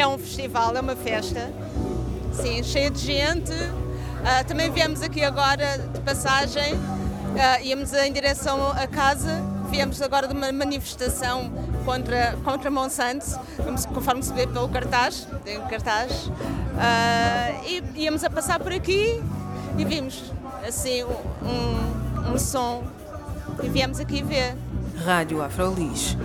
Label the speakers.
Speaker 1: é um festival, é uma festa, sim, cheia de gente. Uh, também viemos aqui agora de passagem, uh, íamos em direção à casa, viemos agora de uma manifestação contra, contra Monsanto, conforme se vê pelo cartaz, tem um cartaz, uh, e íamos a passar por aqui e vimos assim um, um som. E viemos aqui ver.
Speaker 2: Rádio Afrolis.